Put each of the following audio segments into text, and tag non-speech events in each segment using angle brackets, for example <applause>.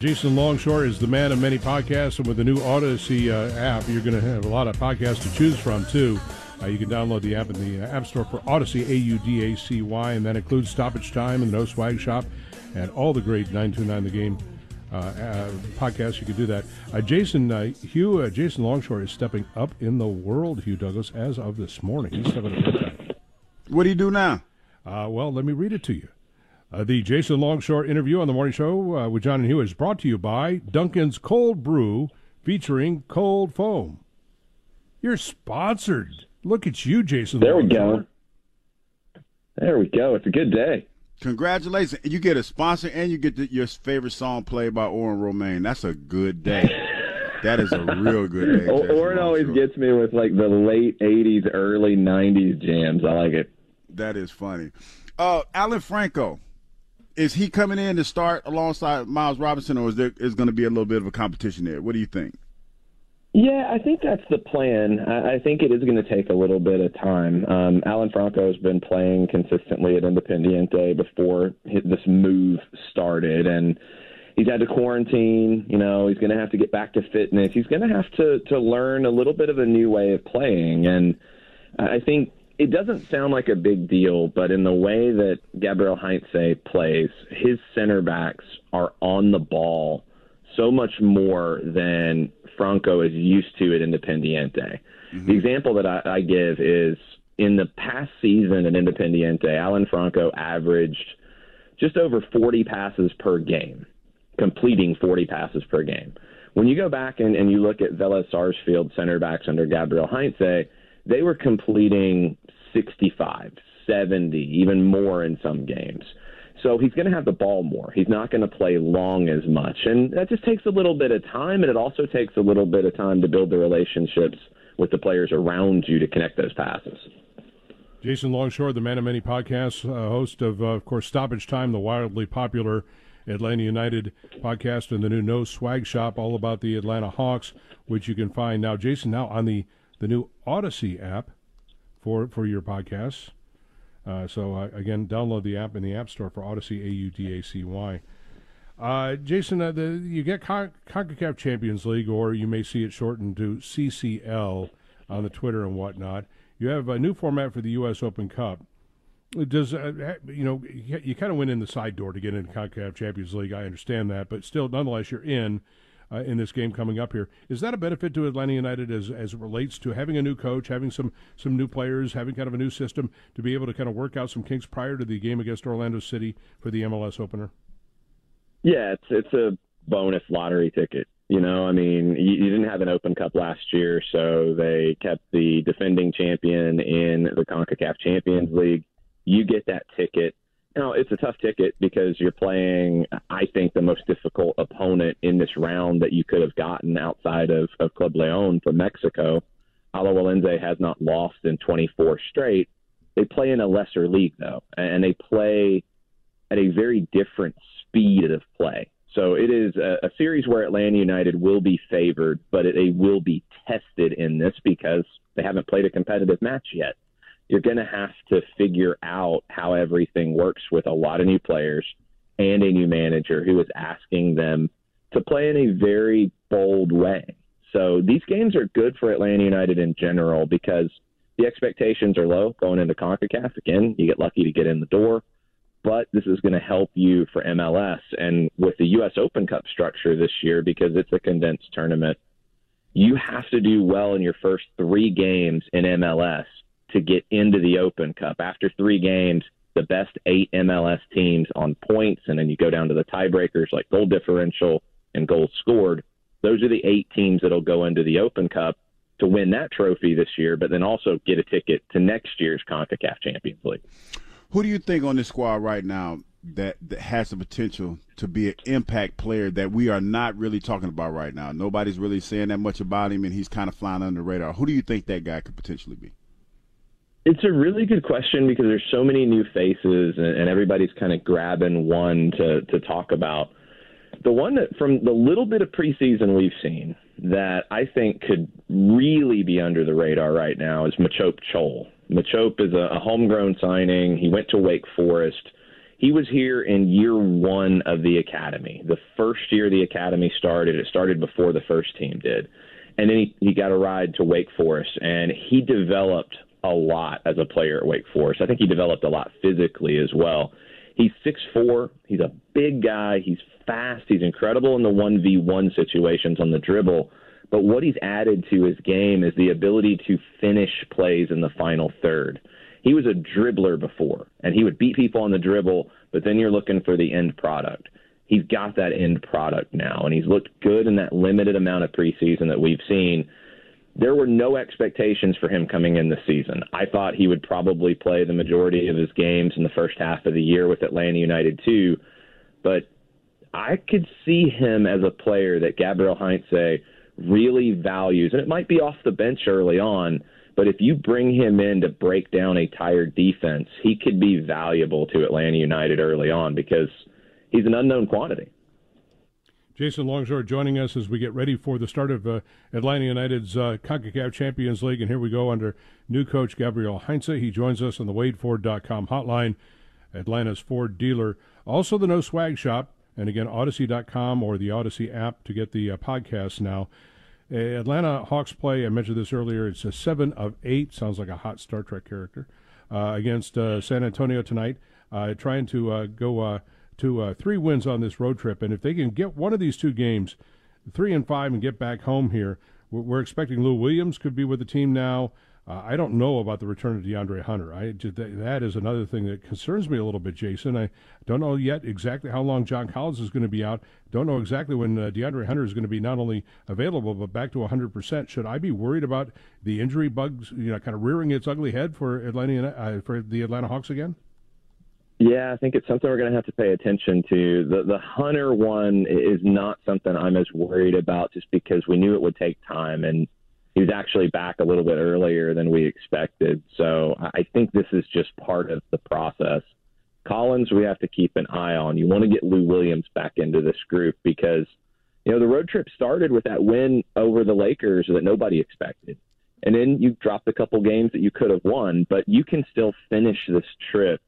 Jason Longshore is the man of many podcasts, and with the new Audacy uh, app, you're going to have a lot of podcasts to choose from, too. Uh, you can download the app in the App Store for Audacy, A U D A C Y, and that includes Stoppage Time and the No Swag Shop and all the great 929 The Game uh, uh, podcasts. You can do that. Uh, Jason uh, Hugh, uh, Jason Longshore is stepping up in the world, Hugh Douglas, as of this morning. He's stepping up. What do you do now? Uh, well, let me read it to you. Uh, the Jason Longshore interview on the morning show uh, with John and Hugh is brought to you by Dunkin's Cold Brew featuring cold foam. You're sponsored. Look at you, Jason. There we go. There we go. It's a good day. Congratulations. You get a sponsor and you get the, your favorite song played by Oren Romaine. That's a good day. <laughs> that is a real good day. O- Jason Oren always Longshore. gets me with like the late '80s, early '90s jams. I like it. That is funny. Uh, Alan Franco, is he coming in to start alongside Miles Robinson, or is there is going to be a little bit of a competition there? What do you think? Yeah, I think that's the plan. I, think it is going to take a little bit of time. Um, Alan Franco has been playing consistently at Independiente before this move started, and he's had to quarantine. You know, he's going to have to get back to fitness. He's going to have to to learn a little bit of a new way of playing, and I think it doesn't sound like a big deal, but in the way that Gabriel Heinze plays, his center backs are on the ball so much more than Franco is used to at Independiente. Mm-hmm. The example that I, I give is in the past season at Independiente, Alan Franco averaged just over 40 passes per game, completing 40 passes per game. When you go back and, and you look at Vélez Sarsfield center backs under Gabriel Heinze, they were completing 65, 70, even more in some games. So he's going to have the ball more. He's not going to play long as much. And that just takes a little bit of time, and it also takes a little bit of time to build the relationships with the players around you to connect those passes. Jason Longshore, the man of many podcasts, uh, host of, uh, of course, Stoppage Time, the wildly popular Atlanta United podcast, and the new No Swag Shop, all about the Atlanta Hawks, which you can find now, Jason, now on the, the new Audacy app for for your podcasts. Uh, so uh, again, download the app in the App Store for Audacy, A U D A C Y. Uh, Jason, uh, the, you get Con- CONCACAF Champions League, or you may see it shortened to CCL on the Twitter and whatnot. You have a new format for the U.S. Open Cup. Does uh, you know you, you kind of went in the side door to get into CONCACAF Champions League? I understand that, but still, nonetheless, you're in uh, in this game coming up here. Is that a benefit to Atlanta United as as it relates to having a new coach, having some some new players, having kind of a new system to be able to kind of work out some kinks prior to the game against Orlando City for the MLS opener? Yeah, it's it's a bonus lottery ticket. You know, I mean, you, you didn't have an Open Cup last year, so they kept the defending champion in the CONCACAF Champions League. You get that ticket. Now, it's a tough ticket because you're playing, I think, the most difficult opponent in this round that you could have gotten outside of, of Club Leon from Mexico. Alajuelense has not lost in 24 straight. They play in a lesser league, though, and they play at a very different speed of play. So it is a, a series where Atlanta United will be favored, but it, they will be tested in this because they haven't played a competitive match yet. You're going to have to figure out how everything works with a lot of new players and a new manager who is asking them to play in a very bold way. So these games are good for Atlanta United in general because the expectations are low going into CONCACAF. Again, you get lucky to get in the door, but this is going to help you for MLS. And with the U.S. Open Cup structure this year, because it's a condensed tournament, you have to do well in your first three games in MLS to get into the Open Cup. After three games, the best eight MLS teams on points, and then you go down to the tiebreakers like goal differential and goals scored. Those are the eight teams that'll go into the Open Cup to win that trophy this year, but then also get a ticket to next year's CONCACAF Champions League. Who do you think on this squad right now that, that has the potential to be an impact player that we are not really talking about right now? Nobody's really saying that much about him, and he's kind of flying under the radar. Who do you think that guy could potentially be? It's a really good question because there's so many new faces, and, and everybody's kind of grabbing one to to talk about. The one that, from the little bit of preseason we've seen, that I think could really be under the radar right now is Machop Chol. Machop is a, a homegrown signing. He went to Wake Forest. He was here in year one of the academy. The first year the academy started, it started before the first team did. And then he, he got a ride to Wake Forest, and he developed a lot as a player at Wake Forest. I think he developed a lot physically as well. He's six four. He's a big guy. He's fast. He's incredible in the 1v1 situations on the dribble. But what he's added to his game is the ability to finish plays in the final third. He was a dribbler before, and he would beat people on the dribble, but then you're looking for the end product. He's got that end product now, and he's looked good in that limited amount of preseason that we've seen there were no expectations for him coming in this season. I thought he would probably play the majority of his games in the first half of the year with Atlanta United too, but I could see him as a player that Gabriel Heinze really values, and it might be off the bench early on. But if you bring him in to break down a tired defense, he could be valuable to Atlanta United early on because he's an unknown quantity. Jason Longshore joining us as we get ready for the start of uh, Atlanta United's uh, CONCACAF Champions League. And here we go under new coach Gabriel Heinze. He joins us on the WadeFord.com hotline, Atlanta's Ford dealer. Also, the No Swag Shop. And again, Audacy.com or the Audacy app to get the uh, podcast now. Uh, Atlanta Hawks play, I mentioned this earlier, it's a 7 of 8. Sounds like a hot Star Trek character. Uh, against uh, San Antonio tonight. trying to go to uh, three wins on this road trip. And if they can get one of these two games, three and five, and get back home here, we're, expecting Lou Williams could be with the team now. Uh, I don't know about the return of DeAndre Hunter. I that is another thing that concerns me a little bit, Jason. I don't know yet exactly how long John Collins is going to be out. Don't know exactly when uh, DeAndre Hunter is going to be not only available but back to 100%. Should I be worried about the injury bugs, you know, kind of rearing its ugly head for Atlanta uh, for the Atlanta Hawks again? Yeah, I think it's something we're going to have to pay attention to. The the Hunter one is not something I'm as worried about, just because we knew it would take time, and he was actually back a little bit earlier than we expected. So I think this is just part of the process. Collins, we have to keep an eye on. You want to get Lou Williams back into this group because you know the road trip started with that win over the Lakers that nobody expected. And then you dropped a couple games that you could have won, but you can still finish this trip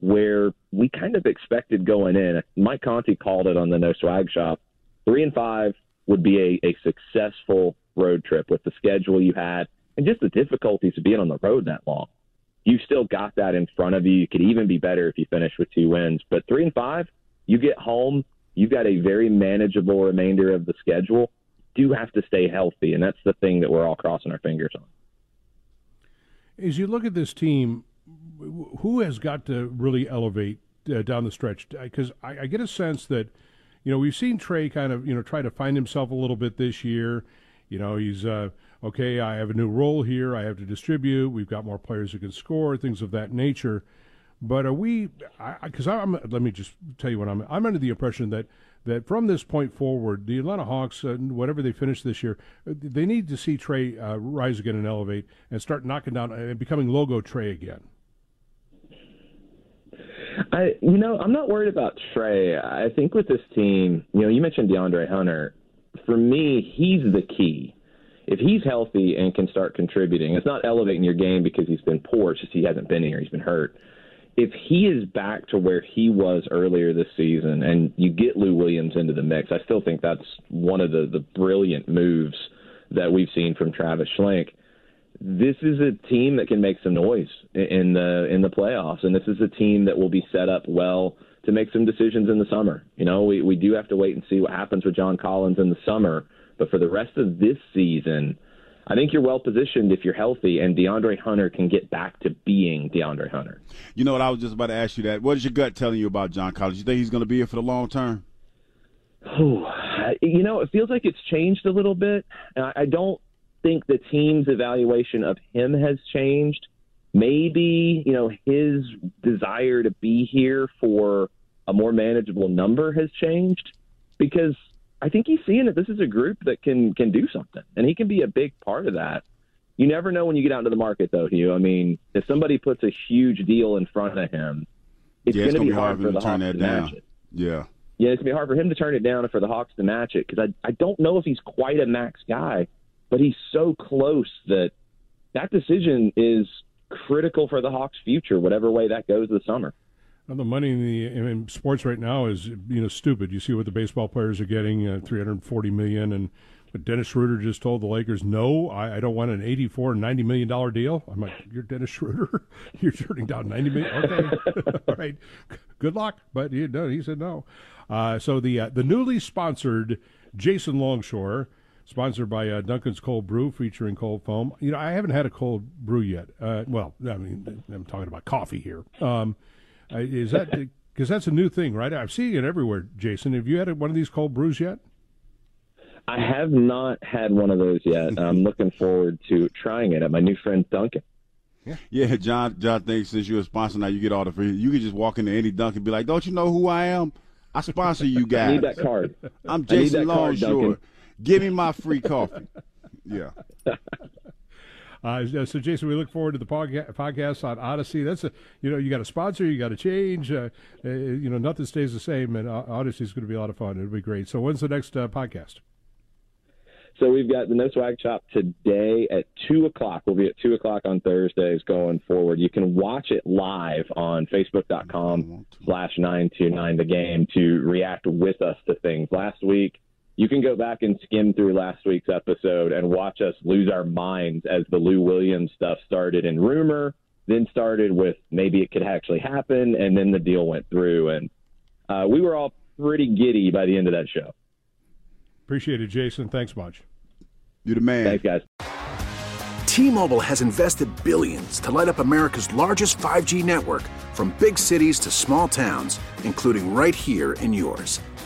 where we kind of expected going in. Mike Conti called it on the No Swag Shop. Three and five would be a, a successful road trip with the schedule you had and just the difficulties of being on the road that long. You've still got that in front of you. You could even be better if you finish with two wins. But three and five, you get home, you've got a very manageable remainder of the schedule. You do have to stay healthy, and that's the thing that we're all crossing our fingers on. As you look at this team, who has got to really elevate uh, down the stretch? Because I, I, get a sense that, you know, we've seen Trey kind of, you know, try to find himself a little bit this year. You know, he's uh, okay. I have a new role here. I have to distribute. We've got more players who can score, things of that nature. But are we? Because I'm. Let me just tell you what I'm. I'm under the impression that that from this point forward, the Atlanta Hawks, uh, whatever they finish this year, they need to see Trey uh, rise again and elevate and start knocking down and becoming logo Trey again. I, you know, I'm not worried about Trey. I think with this team, you know, you mentioned DeAndre Hunter. For me, he's the key. If he's healthy and can start contributing, it's not elevating your game because he's been poor. It's just he hasn't been here. He's been hurt. If he is back to where he was earlier this season, and you get Lou Williams into the mix, I still think that's one of the the brilliant moves that we've seen from Travis Schlenk this is a team that can make some noise in the in the playoffs, and this is a team that will be set up well to make some decisions in the summer. You know, we we do have to wait and see what happens with John Collins in the summer, but for the rest of this season, I think you're well positioned if you're healthy, and DeAndre Hunter can get back to being DeAndre Hunter. You know what? I was just about to ask you that. What is your gut telling you about John Collins? You think he's going to be here for the long term? Oh, <sighs> you know, it feels like it's changed a little bit. And I don't think the team's evaluation of him has changed. Maybe, you know, his desire to be here for a more manageable number has changed because I think he's seeing that this is a group that can can do something and he can be a big part of that. You never know when you get out into the market though, Hugh. I mean, if somebody puts a huge deal in front of him, it's, yeah, going to be hard, hard for the turn Hawks that to down. match it. Yeah. Yeah, it's going to be hard for him to turn it down and for the Hawks to match it because I I don't know if he's quite a max guy but he's so close that that decision is critical for the Hawks' future, whatever way that goes this summer. The money in the in sports right now is you know stupid. You see what the baseball players are getting, uh, three hundred forty million, and but Dennis Schroeder just told the Lakers, "No, I, I don't want an eighty-four, ninety million dollar deal." I'm like, "You're Dennis Schroeder. <laughs> You're turning down ninety million. Okay, <laughs> all right. Good luck." But he, no, he said no. Uh, so the uh, the newly sponsored Jason Longshore sponsored by uh, Dunkin's Cold Brew, featuring cold foam. You know, I haven't had a cold brew yet. Uh, well, I mean, I'm talking about coffee here. Um, is that <laughs> because that's a new thing, right? I'm seeing it everywhere. Jason, have you had one of these cold brews yet? I have not had one of those yet. <laughs> I'm looking forward to trying it at my new friend Duncan. Yeah. yeah, John. John thinks since you're a sponsor now, you get all the free. You can just walk into any Dunkin' and be like, "Don't you know who I am? I sponsor you guys. <laughs> I need that card. I'm Jason Longshore. Give me my free coffee. Yeah. <laughs> Uh, so, Jason, we look forward to the podcast on Audacy. That's a you know you got a sponsor, you got to change. Uh, uh, you know nothing stays the same, and Audacy is going to be a lot of fun. It'll be great. So, when's the next uh, podcast? So we've got the No Swag Shop today at two o'clock. We'll be at two o'clock on Thursdays going forward. You can watch it live on Facebook.com slash nine two nine the game to react with us to things. Last week you can go back and skim through last week's episode and watch us lose our minds as the Lou Williams stuff started in rumor, then started with maybe it could actually happen, and then the deal went through. And uh, we were all pretty giddy by the end of that show. Appreciate it, Jason. Thanks much. You're the man. Thanks, guys. T-Mobile has invested billions to light up America's largest 5G network from big cities to small towns, including right here in yours.